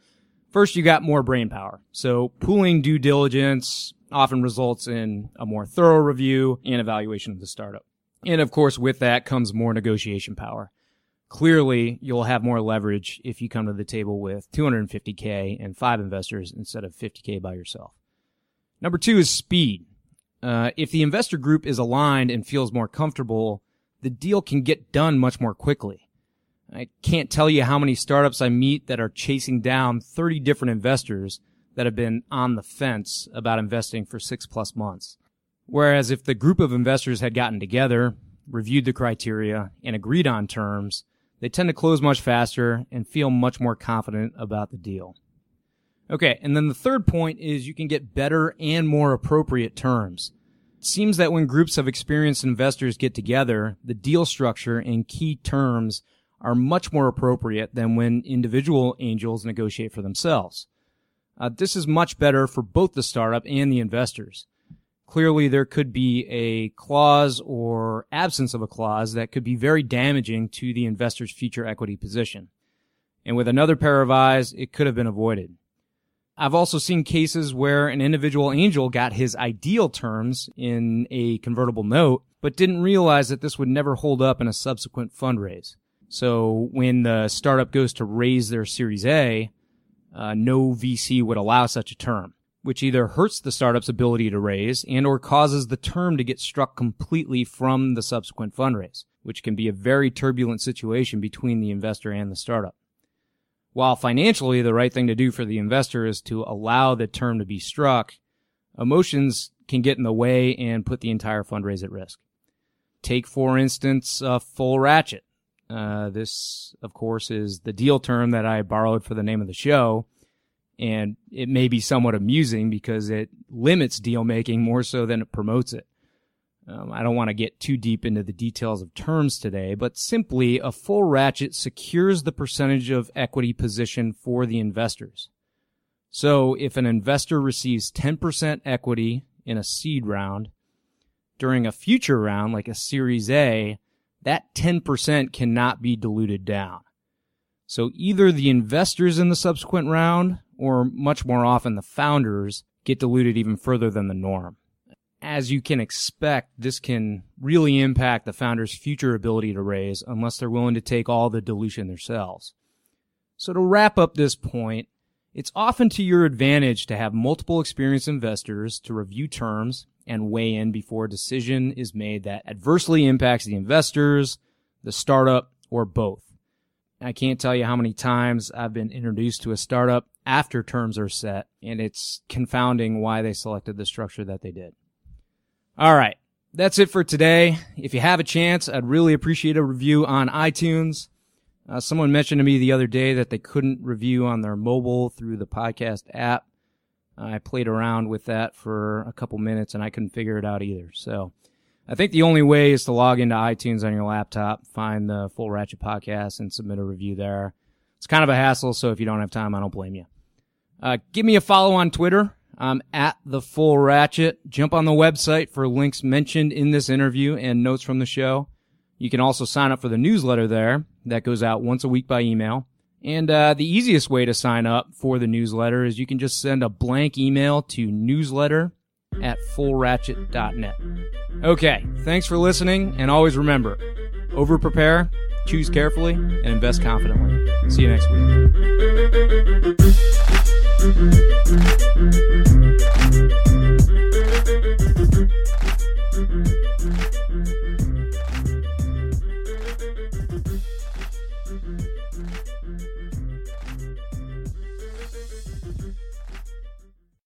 First, you got more brain power. So pooling due diligence often results in a more thorough review and evaluation of the startup. And of course, with that comes more negotiation power. Clearly, you'll have more leverage if you come to the table with 250K and five investors instead of 50K by yourself. Number two is speed. Uh, if the investor group is aligned and feels more comfortable, the deal can get done much more quickly. I can't tell you how many startups I meet that are chasing down 30 different investors that have been on the fence about investing for six plus months. Whereas if the group of investors had gotten together, reviewed the criteria, and agreed on terms, they tend to close much faster and feel much more confident about the deal. Okay, and then the third point is you can get better and more appropriate terms. It seems that when groups of experienced investors get together, the deal structure and key terms are much more appropriate than when individual angels negotiate for themselves. Uh, this is much better for both the startup and the investors. Clearly, there could be a clause or absence of a clause that could be very damaging to the investor's future equity position. And with another pair of eyes, it could have been avoided. I've also seen cases where an individual angel got his ideal terms in a convertible note, but didn't realize that this would never hold up in a subsequent fundraise. So when the startup goes to raise their Series A, uh, no VC would allow such a term, which either hurts the startup's ability to raise and or causes the term to get struck completely from the subsequent fundraise, which can be a very turbulent situation between the investor and the startup. While financially the right thing to do for the investor is to allow the term to be struck, emotions can get in the way and put the entire fundraise at risk. Take, for instance, a full ratchet. Uh, this, of course, is the deal term that I borrowed for the name of the show. And it may be somewhat amusing because it limits deal making more so than it promotes it. Um, I don't want to get too deep into the details of terms today, but simply a full ratchet secures the percentage of equity position for the investors. So if an investor receives 10% equity in a seed round, during a future round, like a Series A, that 10% cannot be diluted down. So either the investors in the subsequent round, or much more often the founders, get diluted even further than the norm. As you can expect, this can really impact the founder's future ability to raise unless they're willing to take all the dilution themselves. So to wrap up this point, it's often to your advantage to have multiple experienced investors to review terms and weigh in before a decision is made that adversely impacts the investors, the startup, or both. I can't tell you how many times I've been introduced to a startup after terms are set, and it's confounding why they selected the structure that they did. All right. That's it for today. If you have a chance, I'd really appreciate a review on iTunes. Uh, someone mentioned to me the other day that they couldn't review on their mobile through the podcast app. I played around with that for a couple minutes and I couldn't figure it out either. So I think the only way is to log into iTunes on your laptop, find the Full Ratchet podcast and submit a review there. It's kind of a hassle. So if you don't have time, I don't blame you. Uh, give me a follow on Twitter. I'm at the Full Ratchet. Jump on the website for links mentioned in this interview and notes from the show. You can also sign up for the newsletter there that goes out once a week by email. And uh, the easiest way to sign up for the newsletter is you can just send a blank email to newsletter at fullratchet.net. Okay, thanks for listening, and always remember over prepare, choose carefully, and invest confidently. See you next week.